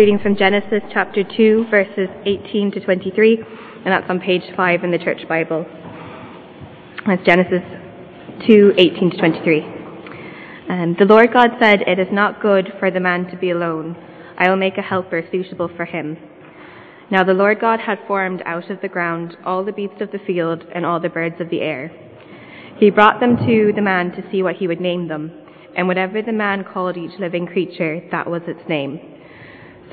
Reading from Genesis chapter 2, verses 18 to 23, and that's on page 5 in the Church Bible. That's Genesis 2, 18 to 23. Um, the Lord God said, It is not good for the man to be alone. I will make a helper suitable for him. Now the Lord God had formed out of the ground all the beasts of the field and all the birds of the air. He brought them to the man to see what he would name them, and whatever the man called each living creature, that was its name.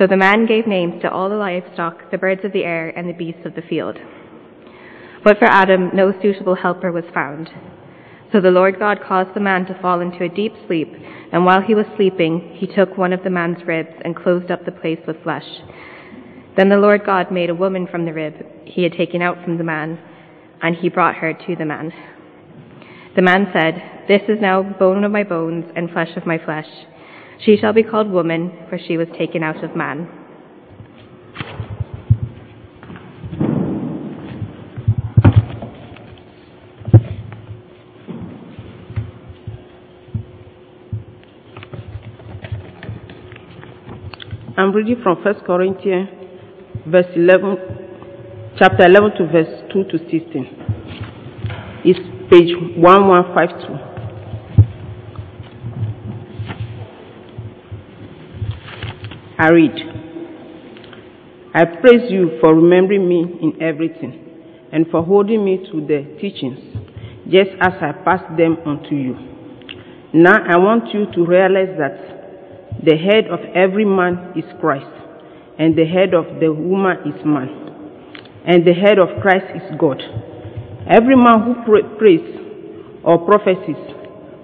So the man gave names to all the livestock, the birds of the air, and the beasts of the field. But for Adam, no suitable helper was found. So the Lord God caused the man to fall into a deep sleep, and while he was sleeping, he took one of the man's ribs and closed up the place with flesh. Then the Lord God made a woman from the rib he had taken out from the man, and he brought her to the man. The man said, This is now bone of my bones and flesh of my flesh. She shall be called woman, for she was taken out of man. I'm reading from 1 Corinthians verse 11, chapter 11 to verse 2 to 16. It's page 1152. I read, I praise you for remembering me in everything and for holding me to the teachings, just as I passed them on to you. Now I want you to realize that the head of every man is Christ, and the head of the woman is man, and the head of Christ is God. Every man who prays or prophesies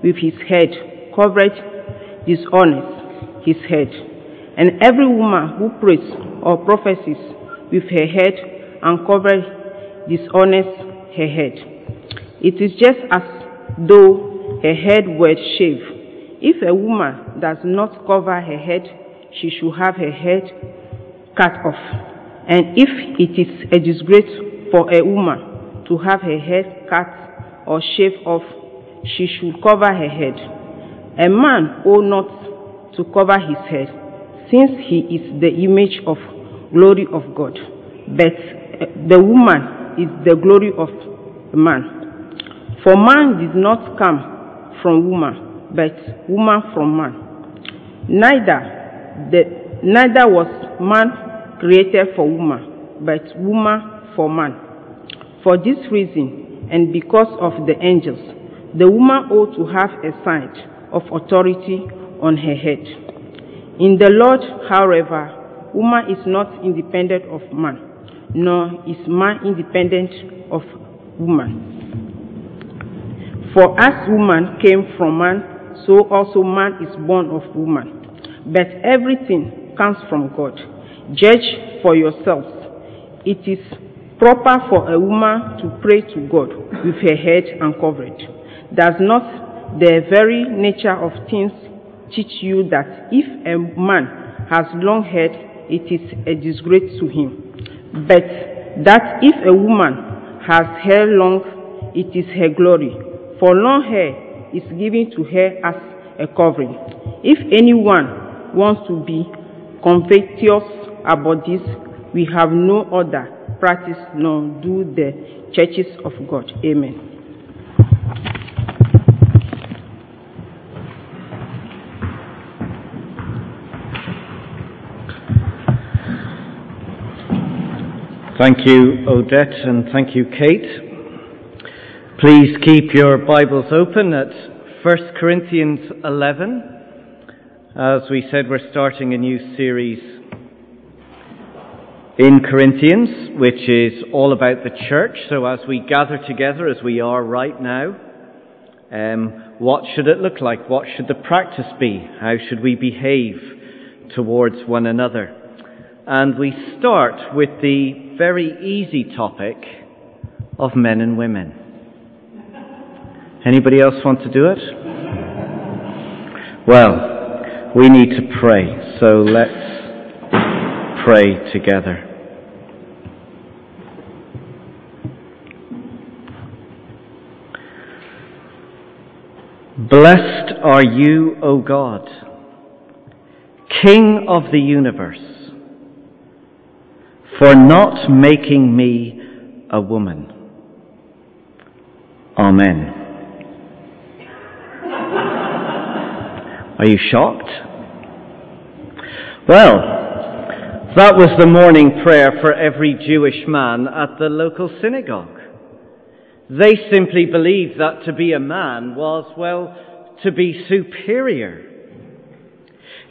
with his head covereth dishonors his head. And every woman who prays or prophesies with her head uncovered dishonors her head. It is just as though her head were shaved. If a woman does not cover her head, she should have her head cut off. And if it is a disgrace for a woman to have her head cut or shaved off, she should cover her head. A man ought not to cover his head, since he is the image of glory of God. But uh, the woman is the glory of man. For man did not come from woman, but woman from man. Neither the, neither was man created for woman, but woman for man. For this reason, and because of the angels, the woman ought to have a sign of authority on her head. In the Lord, however, woman is not independent of man, nor is man independent of woman. For as woman came from man, so also man is born of woman. But everything comes from God. Judge for yourselves. It is proper for a woman to pray to God with her head uncovered. Does not the very nature of things teach you that if a man has long hair, it is a disgrace to him? But that if a woman has hair long, it is her glory. For long hair is given to her as a covering. If anyone wants to be covetous about this, we have no other practice nor do the churches of God. Amen. Thank you, Odette, and thank you, Kate. Please keep your Bibles open at 1 Corinthians 11. As we said, we're starting a new series in Corinthians, which is all about the church. So as we gather together, as we are right now, um, what should it look like? What should the practice be? How should we behave towards one another? And we start with the very easy topic of men and women. Anybody else want to do it? Well, we need to pray, so let's pray together. Blessed are you, O God, King of the universe for not making me a woman. Amen. Are you shocked? Well, that was the morning prayer for every Jewish man at the local synagogue. They simply believed that to be a man was, well, to be superior.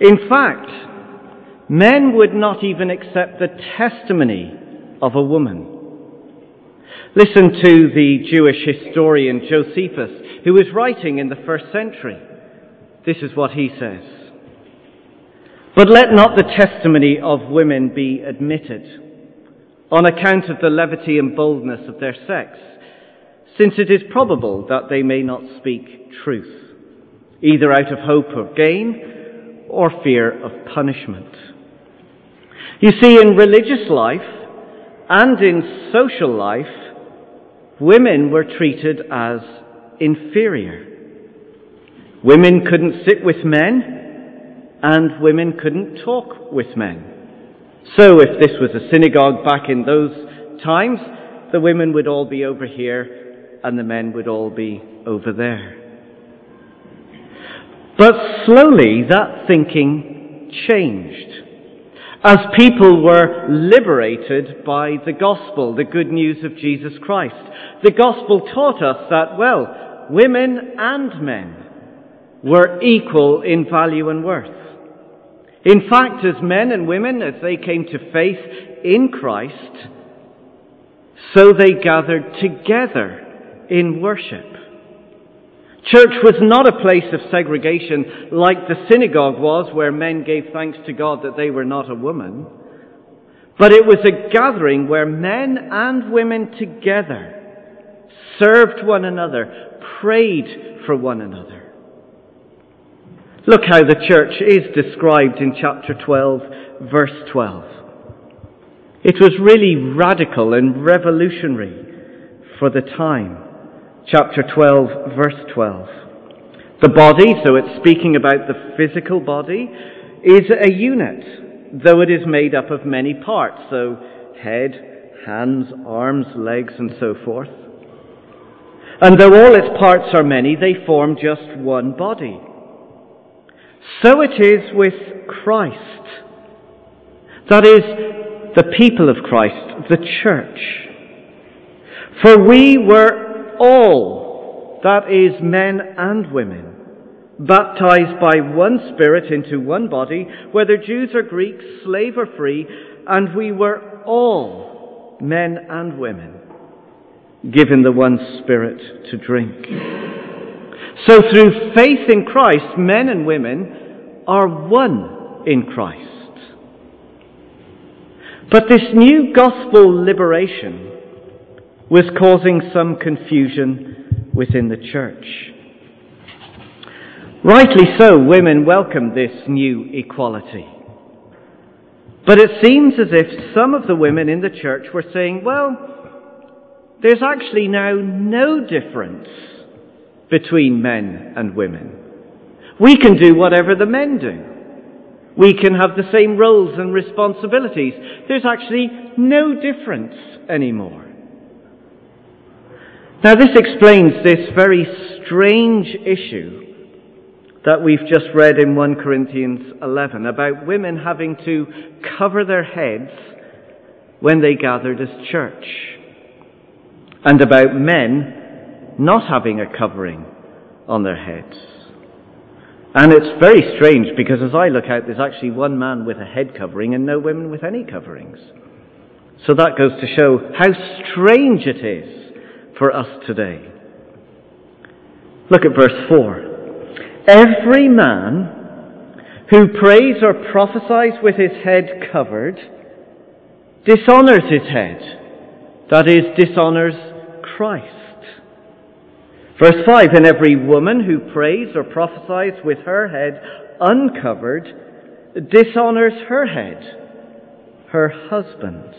In fact, men would not even accept the testimony of a woman. Listen to the Jewish historian Josephus, who was writing in the first century. This is what he says. But let not the testimony of women be admitted on account of the levity and boldness of their sex, since it is probable that they may not speak truth, either out of hope of gain or fear of punishment. You see, in religious life and in social life, women were treated as inferior. Women couldn't sit with men, and women couldn't talk with men. So if this was a synagogue back in those times, the women would all be over here, and the men would all be over there. But slowly that thinking changed as people were liberated by the gospel, the good news of Jesus Christ. The gospel taught us that, well, women and men were equal in value and worth. In fact, as men and women, as they came to faith in Christ, so they gathered together in worship. Church was not a place of segregation like the synagogue was, where men gave thanks to God that they were not a woman. But it was a gathering where men and women together served one another, prayed for one another. Look how the church is described in chapter 12, verse 12. It was really radical and revolutionary for the time chapter 12, verse 12. The body, so it's speaking about the physical body, is a unit, though it is made up of many parts, so head, hands, arms, legs, and so forth. And though all its parts are many, they form just one body. So it is with Christ. That is, the people of Christ, the church. For we were all, that is, men and women, baptized by one Spirit into one body, whether Jews or Greeks, slave or free, and we were all, men and women, given the one Spirit to drink. So through faith in Christ, men and women are one in Christ. But this new gospel liberation was causing some confusion within the church. Rightly so, women welcomed this new equality. But it seems as if some of the women in the church were saying, well, there's actually now no difference between men and women. We can do whatever the men do. We can have the same roles and responsibilities. There's actually no difference anymore. Now, this explains this very strange issue that we've just read in 1 Corinthians 11 about women having to cover their heads when they gathered as church, and about men not having a covering on their heads. And it's very strange because as I look out, there's actually one man with a head covering and no women with any coverings. So that goes to show how strange it is for us today. Look at verse 4. Every man who prays or prophesies with his head covered dishonors his head. That is, dishonors Christ. Verse 5 And every woman who prays or prophesies with her head uncovered dishonors her head, her husband.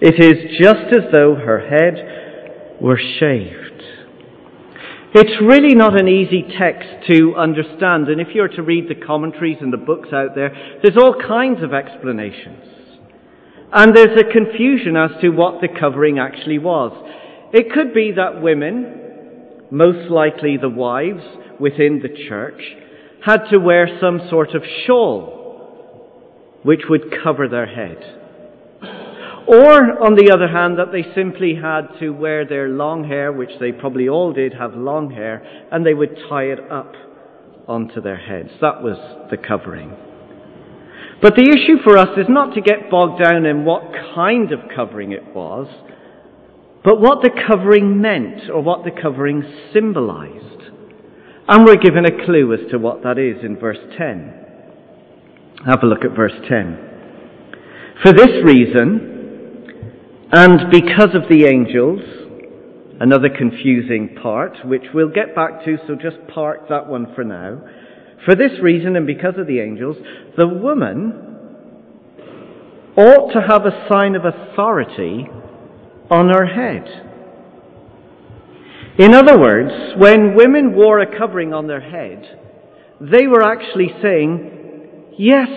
It is just as though her head were shaved. It's really not an easy text to understand, and if you're to read the commentaries and the books out there, there's all kinds of explanations. And there's a confusion as to what the covering actually was. It could be that women, most likely the wives within the church, had to wear some sort of shawl which would cover their head. Or, on the other hand, that they simply had to wear their long hair, which they probably all did have long hair, and they would tie it up onto their heads. That was the covering. But the issue for us is not to get bogged down in what kind of covering it was, but what the covering meant or what the covering symbolized. And we're given a clue as to what that is in verse 10. Have a look at verse 10. For this reason, and because of the angels, another confusing part, which we'll get back to, so just park that one for now. For this reason, and because of the angels, the woman ought to have a sign of authority on her head. In other words, when women wore a covering on their head, they were actually saying, yes,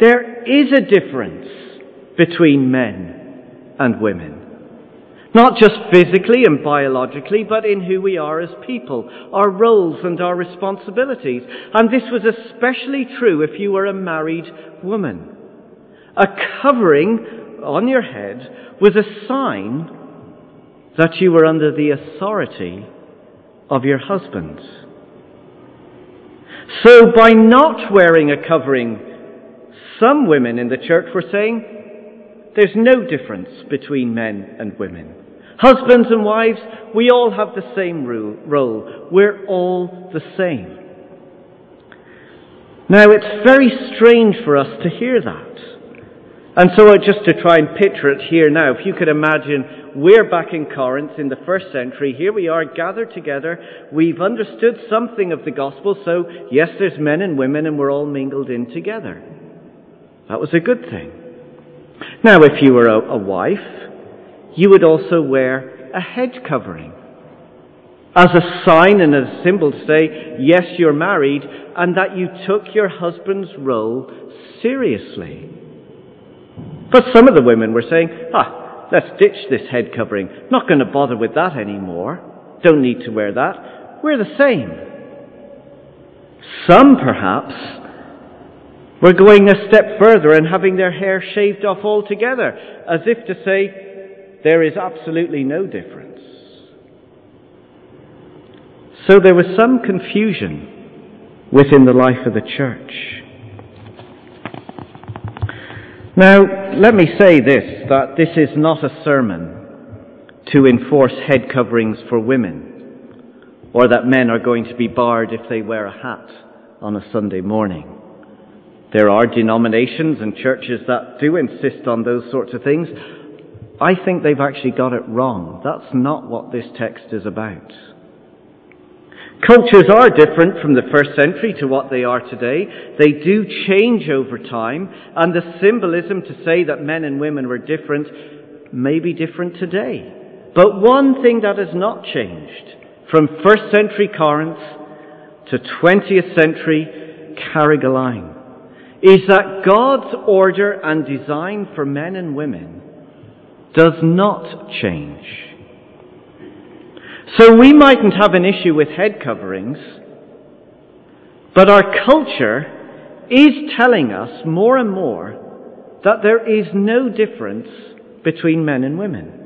there is a difference between men and women. Not just physically and biologically, but in who we are as people, our roles and our responsibilities. And this was especially true if you were a married woman. A covering on your head was a sign that you were under the authority of your husband. So by not wearing a covering, some women in the church were saying, there's no difference between men and women. Husbands and wives, we all have the same role. We're all the same. Now, it's very strange for us to hear that. And so, uh, just to try and picture it here now, if you could imagine we're back in Corinth in the first century. Here we are gathered together. We've understood something of the gospel. So, yes, there's men and women, and we're all mingled in together. That was a good thing. Now, if you were a, a wife, you would also wear a head covering as a sign and a symbol to say, yes, you're married, and that you took your husband's role seriously. But some of the women were saying, ah, let's ditch this head covering. Not going to bother with that anymore. Don't need to wear that. We're the same. Some, perhaps, were going a step further and having their hair shaved off altogether, as if to say, there is absolutely no difference. So there was some confusion within the life of the church. Now, let me say this that this is not a sermon to enforce head coverings for women, or that men are going to be barred if they wear a hat on a Sunday morning. There are denominations and churches that do insist on those sorts of things. I think they've actually got it wrong. That's not what this text is about. Cultures are different from the first century to what they are today. They do change over time, and the symbolism to say that men and women were different may be different today. But one thing that has not changed from first century Corinth to 20th century Carrigaline is that God's order and design for men and women does not change. So we mightn't have an issue with head coverings, but our culture is telling us more and more that there is no difference between men and women.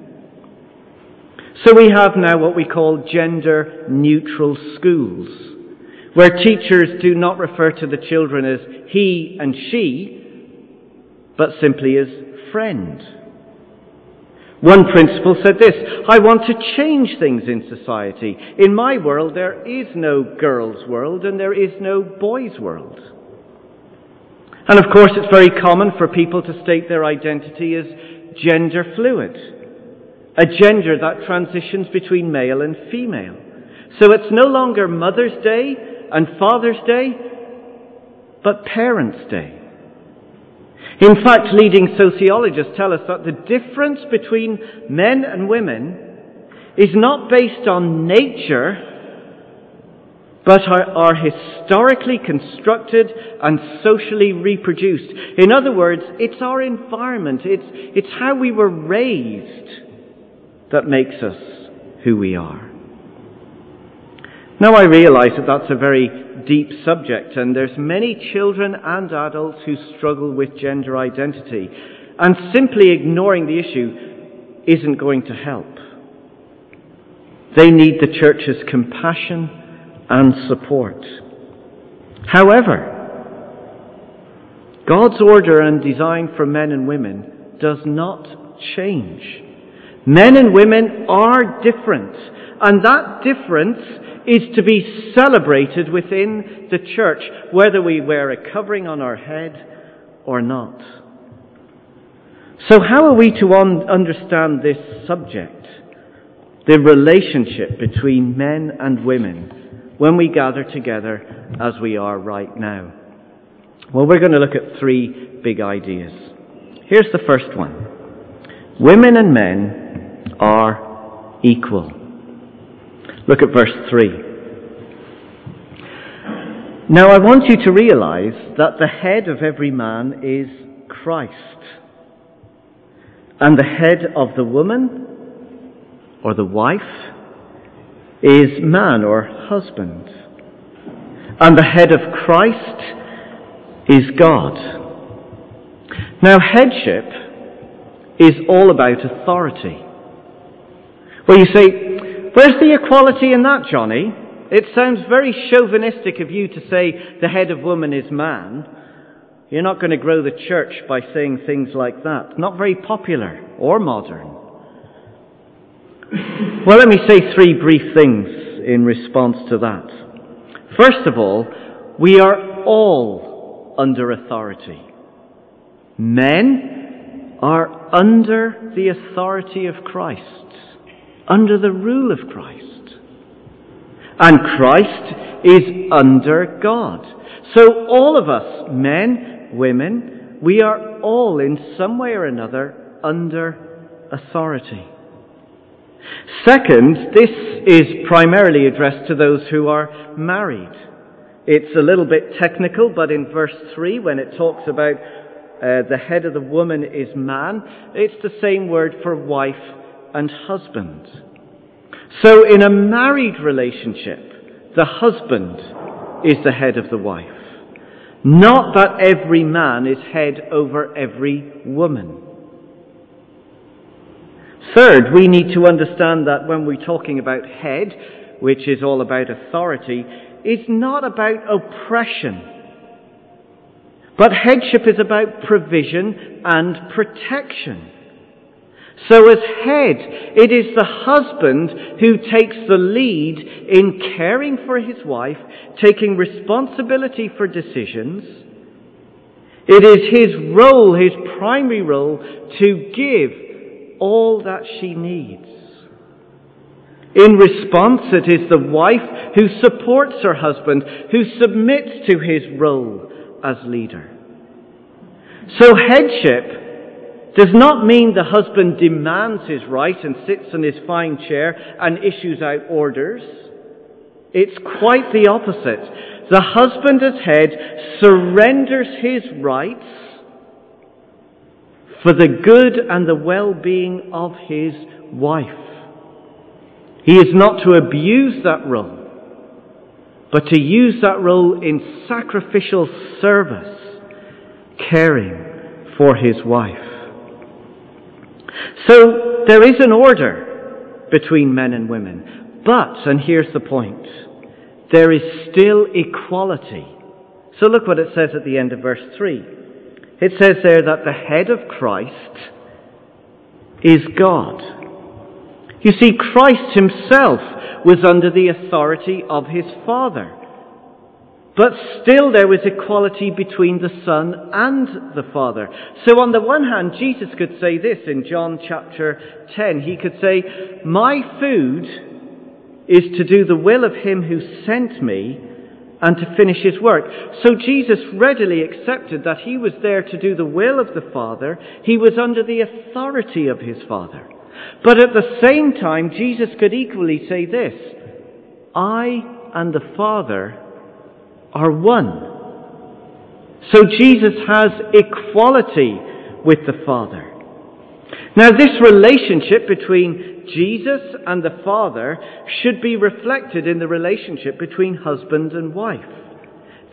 So we have now what we call gender neutral schools, where teachers do not refer to the children as he and she, but simply as friend. One principal said this I want to change things in society. In my world, there is no girls' world and there is no boys' world. And of course, it's very common for people to state their identity as gender fluid, a gender that transitions between male and female. So it's no longer Mother's Day and Father's Day, but Parents' Day. In fact, leading sociologists tell us that the difference between men and women is not based on nature, but are, are, historically constructed and socially reproduced. In other words, it's our environment, it's, it's how we were raised that makes us who we are. Now I realize that that's a very deep subject and there's many children and adults who struggle with gender identity and simply ignoring the issue isn't going to help. They need the church's compassion and support. However, God's order and design for men and women does not change. Men and women are different, and that difference is to be celebrated within the church, whether we wear a covering on our head or not. So, how are we to un- understand this subject? The relationship between men and women when we gather together as we are right now? Well, we're going to look at three big ideas. Here's the first one Women and men are equal. Look at verse 3. Now I want you to realize that the head of every man is Christ. And the head of the woman, or the wife, is man or husband. And the head of Christ is God. Now headship is all about authority. Well, you say, Where's the equality in that, Jonny? It sounds very chauvinistic of you to say the head of woman is man. You're not going to grow the church by saying things like that. Not very popular or modern. Well, let me say three brief things in response to that. First of all, we are all under authority. Men are under the authority of Christ under the rule of Christ. And Christ is under God. So all of us, men, women, we are all in some way or another under authority. Second, this is primarily addressed to those who are married. It's a little bit technical, but in verse 3, when it talks about uh, the head of the woman is man, it's the same word for wife and husband. So in a married relationship, the husband is the head of the wife. Not that every man is head over every woman. Third, we need to understand that when we're talking about head, which is all about authority, it's not about oppression. But headship is about provision and protection. So as head, it is the husband who takes the lead in caring for his wife, taking responsibility for decisions. It is his role, his primary role, to give all that she needs. In response, it is the wife who supports her husband, who submits to his role as leader. So headship does not mean the husband demands his right and sits in his fine chair and issues out orders. It's quite the opposite. The husband as head surrenders his rights for the good and the well-being of his wife. He is not to abuse that role, but to use that role in sacrificial service, caring for his wife. So there is an order between men and women. But, and here's the point, there is still equality. So look what it says at the end of verse 3. It says there that the head of Christ is God. You see, Christ himself was under the authority of his Father. But still there was equality between the Son and the Father. So on the one hand, Jesus could say this in John chapter 10. He could say, My food is to do the will of him who sent me and to finish his work. So Jesus readily accepted that he was there to do the will of the Father. He was under the authority of his Father. But at the same time, Jesus could equally say this, I and the Father are one. So Jesus has equality with the Father. Now, this relationship between Jesus and the Father should be reflected in the relationship between husband and wife.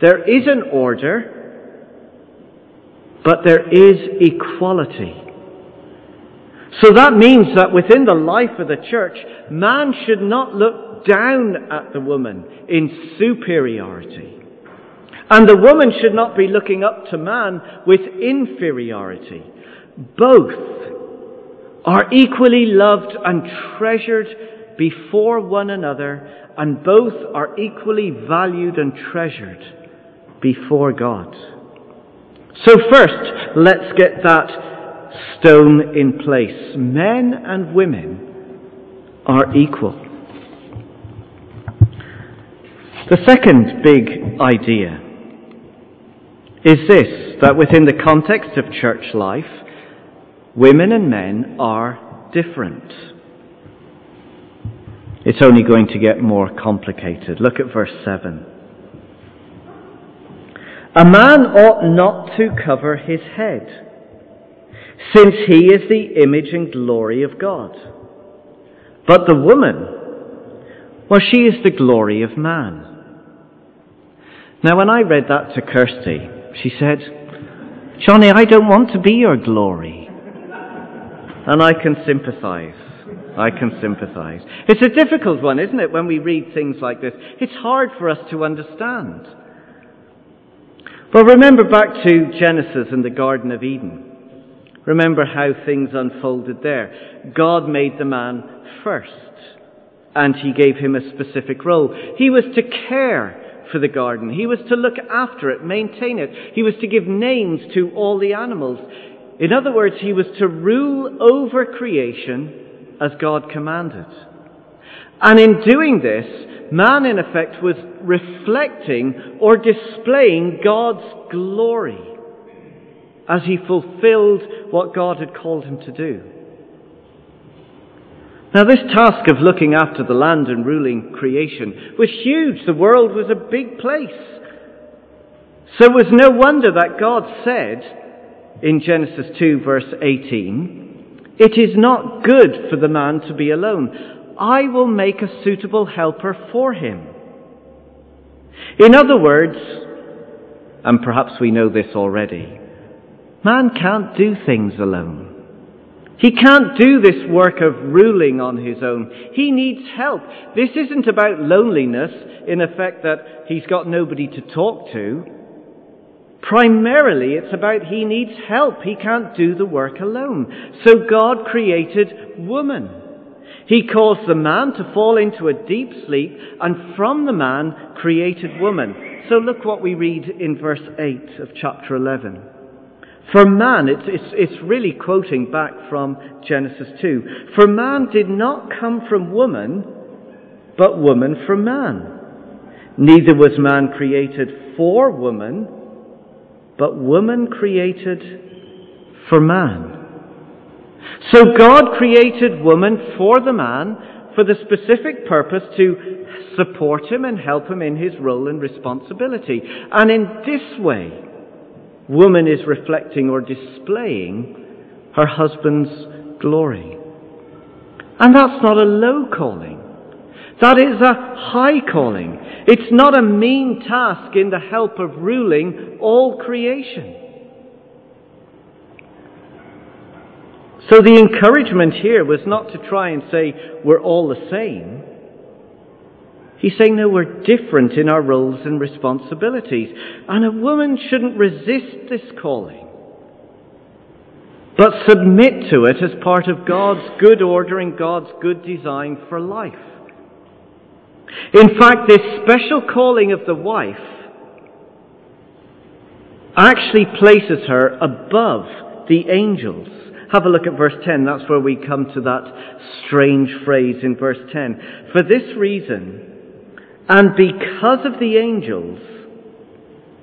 There is an order, but there is equality. So that means that within the life of the church, man should not look down at the woman in superiority. And the woman should not be looking up to man with inferiority. Both are equally loved and treasured before one another, and both are equally valued and treasured before God. So first, let's get that stone in place. Men and women are equal. The second big idea is this that within the context of church life, women and men are different. It's only going to get more complicated. Look at verse 7. A man ought not to cover his head, since he is the image and glory of God. But the woman, well, she is the glory of man. Now, when I read that to Kirsty, she said, Jonny, I don't want to be your glory. And I can sympathize. I can sympathize. It's a difficult one, isn't it, when we read things like this? It's hard for us to understand. But remember back to Genesis and the Garden of Eden. Remember how things unfolded there. God made the man first, and he gave him a specific role. He was to care for the garden. He was to look after it, maintain it. He was to give names to all the animals. In other words, he was to rule over creation as God commanded. And in doing this, man in effect was reflecting or displaying God's glory as he fulfilled what God had called him to do. Now, this task of looking after the land and ruling creation was huge. The world was a big place. So it was no wonder that God said in Genesis 2, verse 18, It is not good for the man to be alone. I will make a suitable helper for him. In other words, and perhaps we know this already, man can't do things alone. He can't do this work of ruling on his own. He needs help. This isn't about loneliness in effect that he's got nobody to talk to. Primarily, it's about he needs help. He can't do the work alone. So God created woman. He caused the man to fall into a deep sleep and from the man created woman. So look what we read in verse 8 of chapter 11. For man, it's, it's, it's really quoting back from Genesis 2. For man did not come from woman, but woman from man. Neither was man created for woman, but woman created for man. So God created woman for the man for the specific purpose to support him and help him in his role and responsibility. And in this way, woman is reflecting or displaying her husband's glory. And that's not a low calling. That is a high calling. It's not a mean task in the help of ruling all creation. So the encouragement here was not to try and say we're all the same. He's saying, no, we're different in our roles and responsibilities. And a woman shouldn't resist this calling, but submit to it as part of God's good order and God's good design for life. In fact, this special calling of the wife actually places her above the angels. Have a look at verse 10. That's where we come to that strange phrase in verse 10. For this reason, and because of the angels,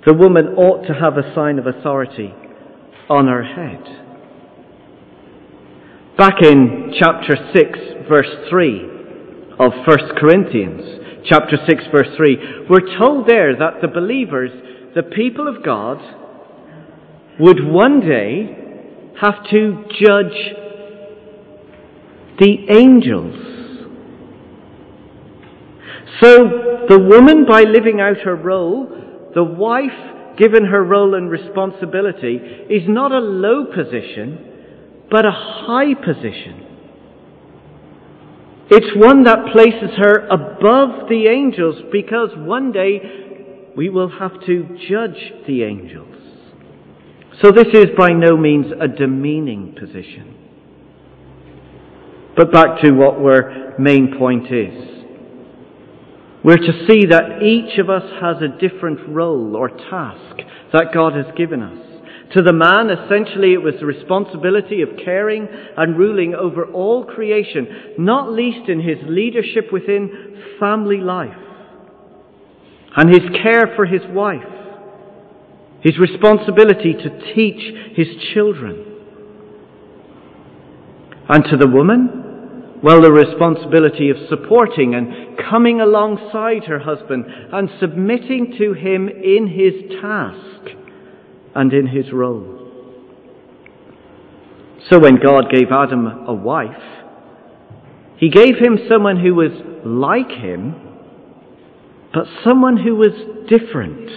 the woman ought to have a sign of authority on her head. Back in chapter 6, verse 3 of 1 Corinthians, chapter 6, verse 3, we're told there that the believers, the people of God, would one day have to judge the angels. So the woman, by living out her role, the wife, given her role and responsibility, is not a low position, but a high position. It's one that places her above the angels because one day we will have to judge the angels. So this is by no means a demeaning position. But back to what our main point is. We're to see that each of us has a different role or task that God has given us. To the man, essentially, it was the responsibility of caring and ruling over all creation, not least in his leadership within family life, and his care for his wife, his responsibility to teach his children. And to the woman, well, the responsibility of supporting and coming alongside her husband and submitting to him in his task and in his role. So when God gave Adam a wife, he gave him someone who was like him, but someone who was different.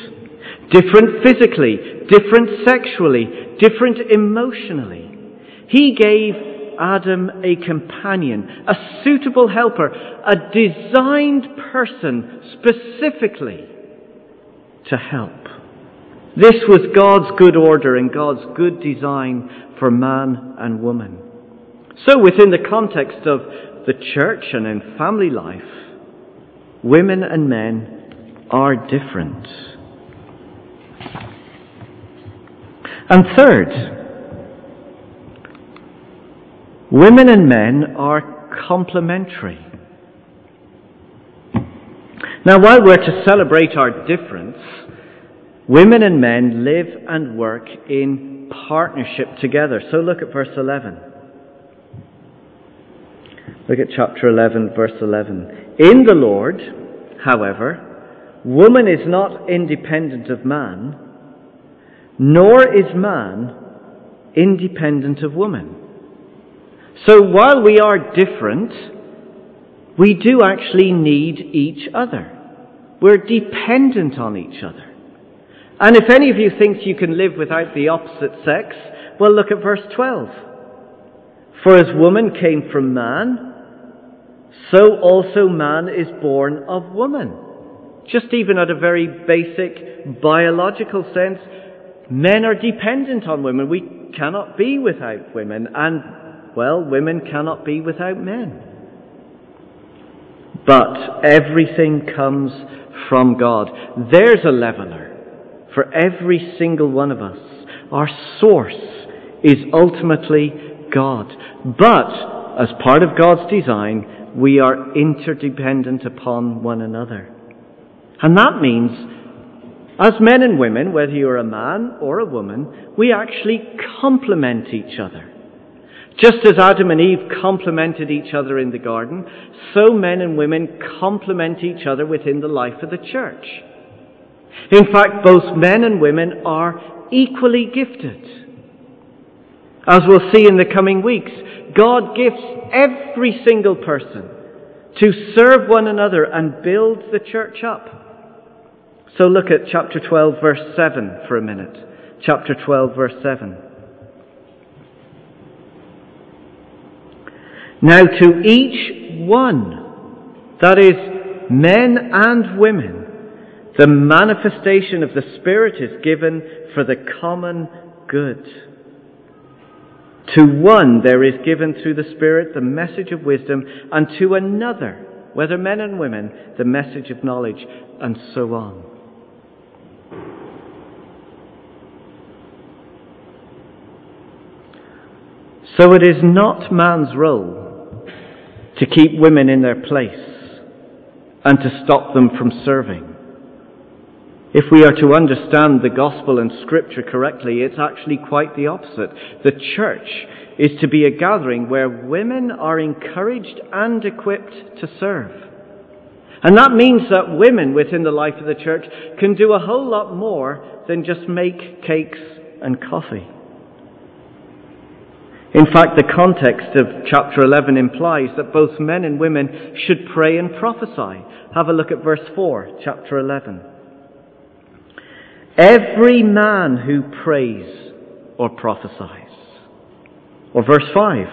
Different physically, different sexually, different emotionally. He gave Adam a companion, a suitable helper, a designed person specifically to help. This was God's good order and God's good design for man and woman. So within the context of the church and in family life, women and men are different. And third, women and men are complementary. Now, while we're to celebrate our difference, Women and men live and work in partnership together. So look at verse 11. Look at chapter 11, verse 11. In the Lord, however, woman is not independent of man, nor is man independent of woman. So while we are different, we do actually need each other. We're dependent on each other. And if any of you thinks you can live without the opposite sex, well, look at verse 12. For as woman came from man, so also man is born of woman. Just even at a very basic biological sense, men are dependent on women. We cannot be without women, and, well, women cannot be without men. But everything comes from God. There's a leveler for every single one of us. Our source is ultimately God. But, as part of God's design, we are interdependent upon one another. And that means, as men and women, whether you're a man or a woman, we actually complement each other. Just as Adam and Eve complemented each other in the garden, so men and women complement each other within the life of the church. In fact, both men and women are equally gifted. As we'll see in the coming weeks, God gifts every single person to serve one another and build the church up. So look at chapter 12, verse 7 for a minute. Chapter 12, verse 7. Now to each one, that is, men and women, the manifestation of the Spirit is given for the common good. To one there is given through the Spirit the message of wisdom, and to another, whether men and women, the message of knowledge, and so on. So it is not man's role to keep women in their place and to stop them from serving. If we are to understand the gospel and scripture correctly, it's actually quite the opposite. The church is to be a gathering where women are encouraged and equipped to serve. And that means that women within the life of the church can do a whole lot more than just make cakes and coffee. In fact, the context of chapter 11 implies that both men and women should pray and prophesy. Have a look at verse 4, chapter 11. Every man who prays or prophesies. Or verse 5.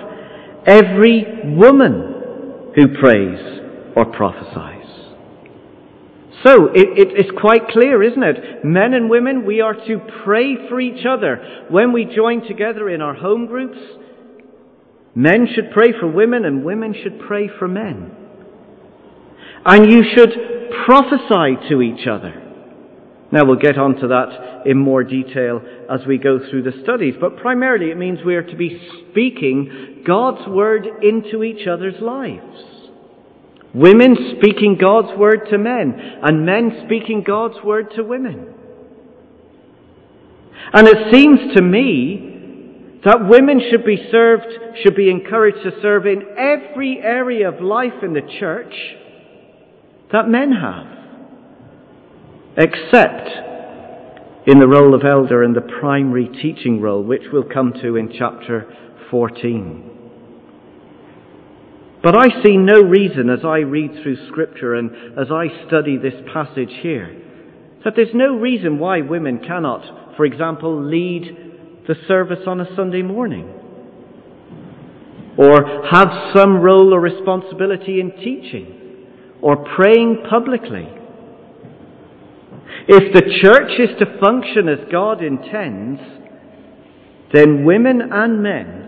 Every woman who prays or prophesies. So, it, it, it's quite clear, isn't it? Men and women, we are to pray for each other. When we join together in our home groups, men should pray for women and women should pray for men. And you should prophesy to each other. Now we'll get onto that in more detail as we go through the studies, but primarily it means we are to be speaking God's word into each other's lives. Women speaking God's word to men, and men speaking God's word to women. And it seems to me that women should be served, should be encouraged to serve in every area of life in the church that men have, except in the role of elder and the primary teaching role, which we'll come to in chapter 14. But I see no reason as I read through Scripture and as I study this passage here that there's no reason why women cannot, for example, lead the service on a Sunday morning or have some role or responsibility in teaching or praying publicly. If the church is to function as God intends, then women and men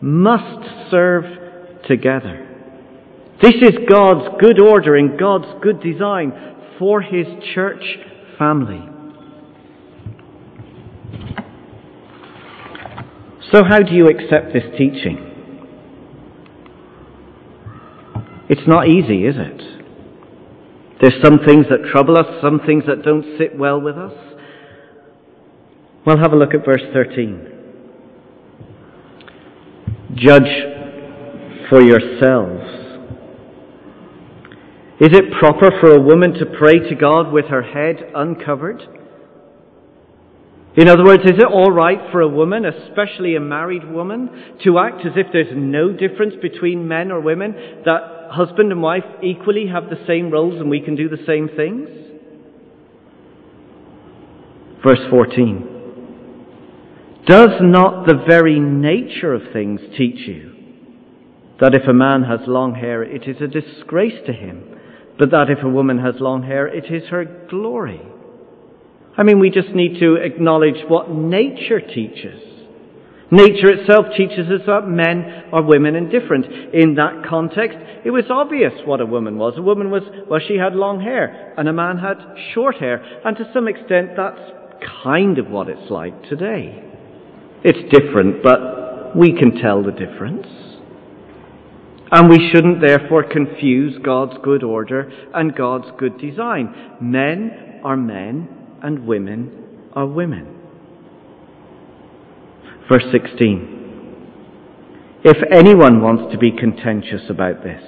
must serve together. This is God's good order and God's good design for His church family. So, how do you accept this teaching? It's not easy, is it? There's some things that trouble us, some things that don't sit well with us. Well, have a look at verse 13. Judge for yourselves. Is it proper for a woman to pray to God with her head uncovered? In other words, is it all right for a woman, especially a married woman, to act as if there's no difference between men or women, that husband and wife equally have the same roles and we can do the same things? Verse 14. Does not the very nature of things teach you that if a man has long hair, it is a disgrace to him, but that if a woman has long hair, it is her glory. I mean, we just need to acknowledge what nature teaches. Nature itself teaches us that men are women and different. In that context, it was obvious what a woman was. A woman was, well, she had long hair, and a man had short hair. And to some extent, that's kind of what it's like today. It's different, but we can tell the difference. And we shouldn't therefore confuse God's good order and God's good design. Men are men and women are women. Verse 16. If anyone wants to be contentious about this,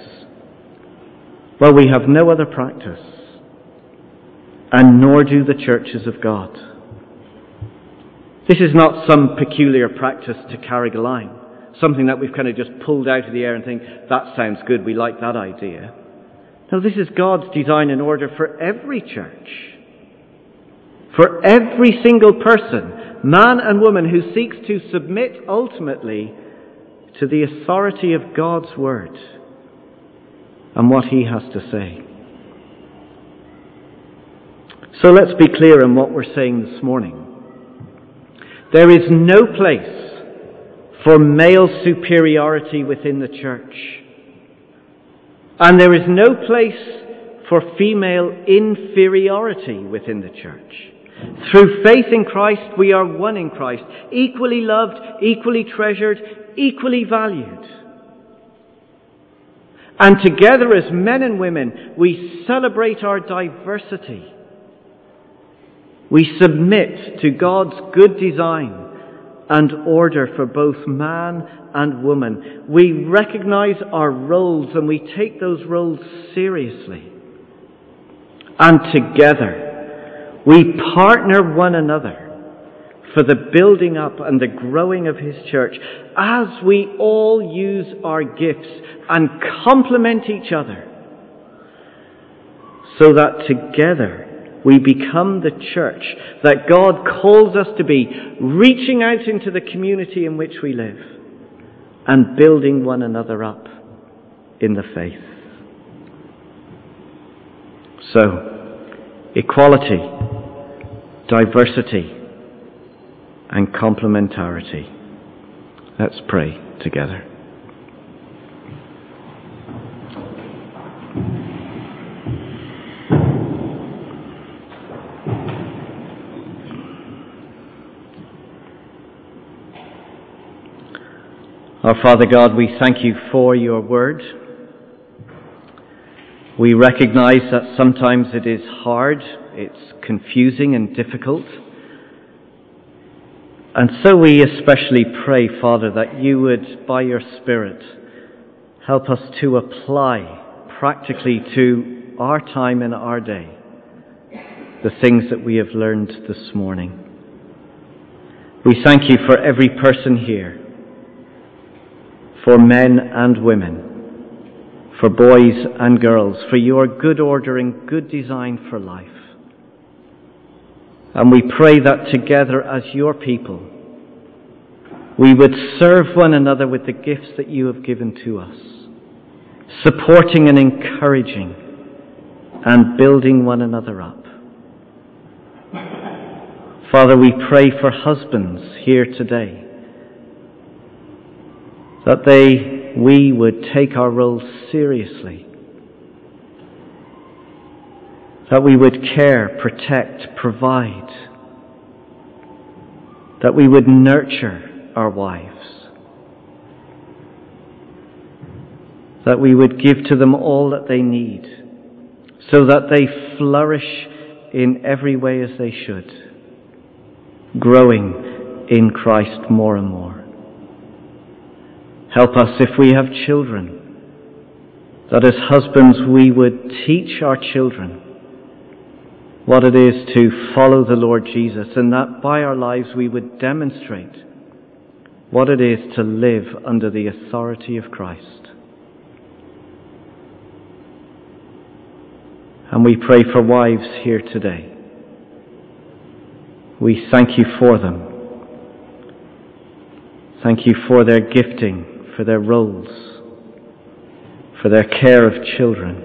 well, we have no other practice, and nor do the churches of God. This is not some peculiar practice to carry Carrigaline something that we've kind of just pulled out of the air and think, that sounds good, we like that idea. No, this is God's design and order for every church. For every single person, man and woman who seeks to submit ultimately to the authority of God's Word and what He has to say. So let's be clear in what we're saying this morning. There is no place for male superiority within the church. And there is no place for female inferiority within the church. Through faith in Christ, we are one in Christ, equally loved, equally treasured, equally valued. And together as men and women, we celebrate our diversity. We submit to God's good design and order for both man and woman. We recognize our roles and we take those roles seriously. and together we partner one another for the building up and the growing of His church as we all use our gifts and complement each other so that together we become the church that God calls us to be, reaching out into the community in which we live and building one another up in the faith. So, equality, diversity, and complementarity. Let's pray together. Our Father God, we thank you for your word. We recognize that sometimes it is hard, it's confusing and difficult. And so we especially pray, Father, that you would, by your Spirit, help us to apply practically to our time and our day the things that we have learned this morning. We thank you for every person here, for men and women, for boys and girls, for your good order and good design for life. And we pray that together as your people, we would serve one another with the gifts that you have given to us, supporting and encouraging and building one another up. Father, we pray for husbands here today that they, we would take our roles seriously. That we would care, protect, provide, that we would nurture our wives, that we would give to them all that they need, so that they flourish in every way as they should, growing in Christ more and more. Help us if we have children, that as husbands we would teach our children what it is to follow the Lord Jesus, and that by our lives we would demonstrate what it is to live under the authority of Christ. And we pray for wives here today. We thank you for them. Thank you for their gifting, for their roles, for their care of children.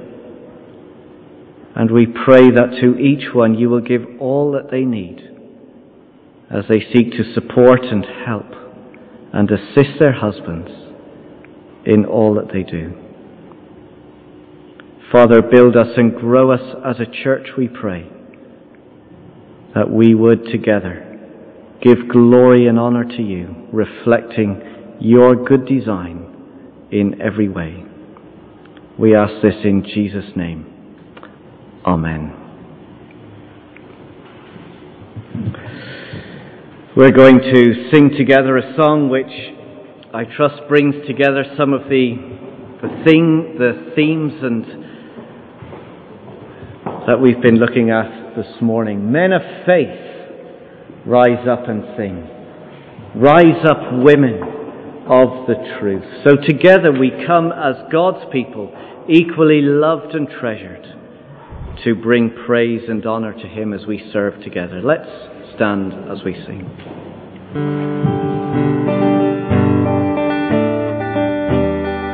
And we pray that to each one you will give all that they need as they seek to support and help and assist their husbands in all that they do. Father, build us and grow us as a church, we pray, that we would together give glory and honor to you, reflecting your good design in every way. We ask this in Jesus' name. Amen. We're going to sing together a song which I trust brings together some of the the thing, the themes and that we've been looking at this morning. Men of faith, rise up and sing. Rise up, women of the truth. So together we come as God's people, equally loved and treasured to bring praise and honor to Him as we serve together. Let's stand as we sing.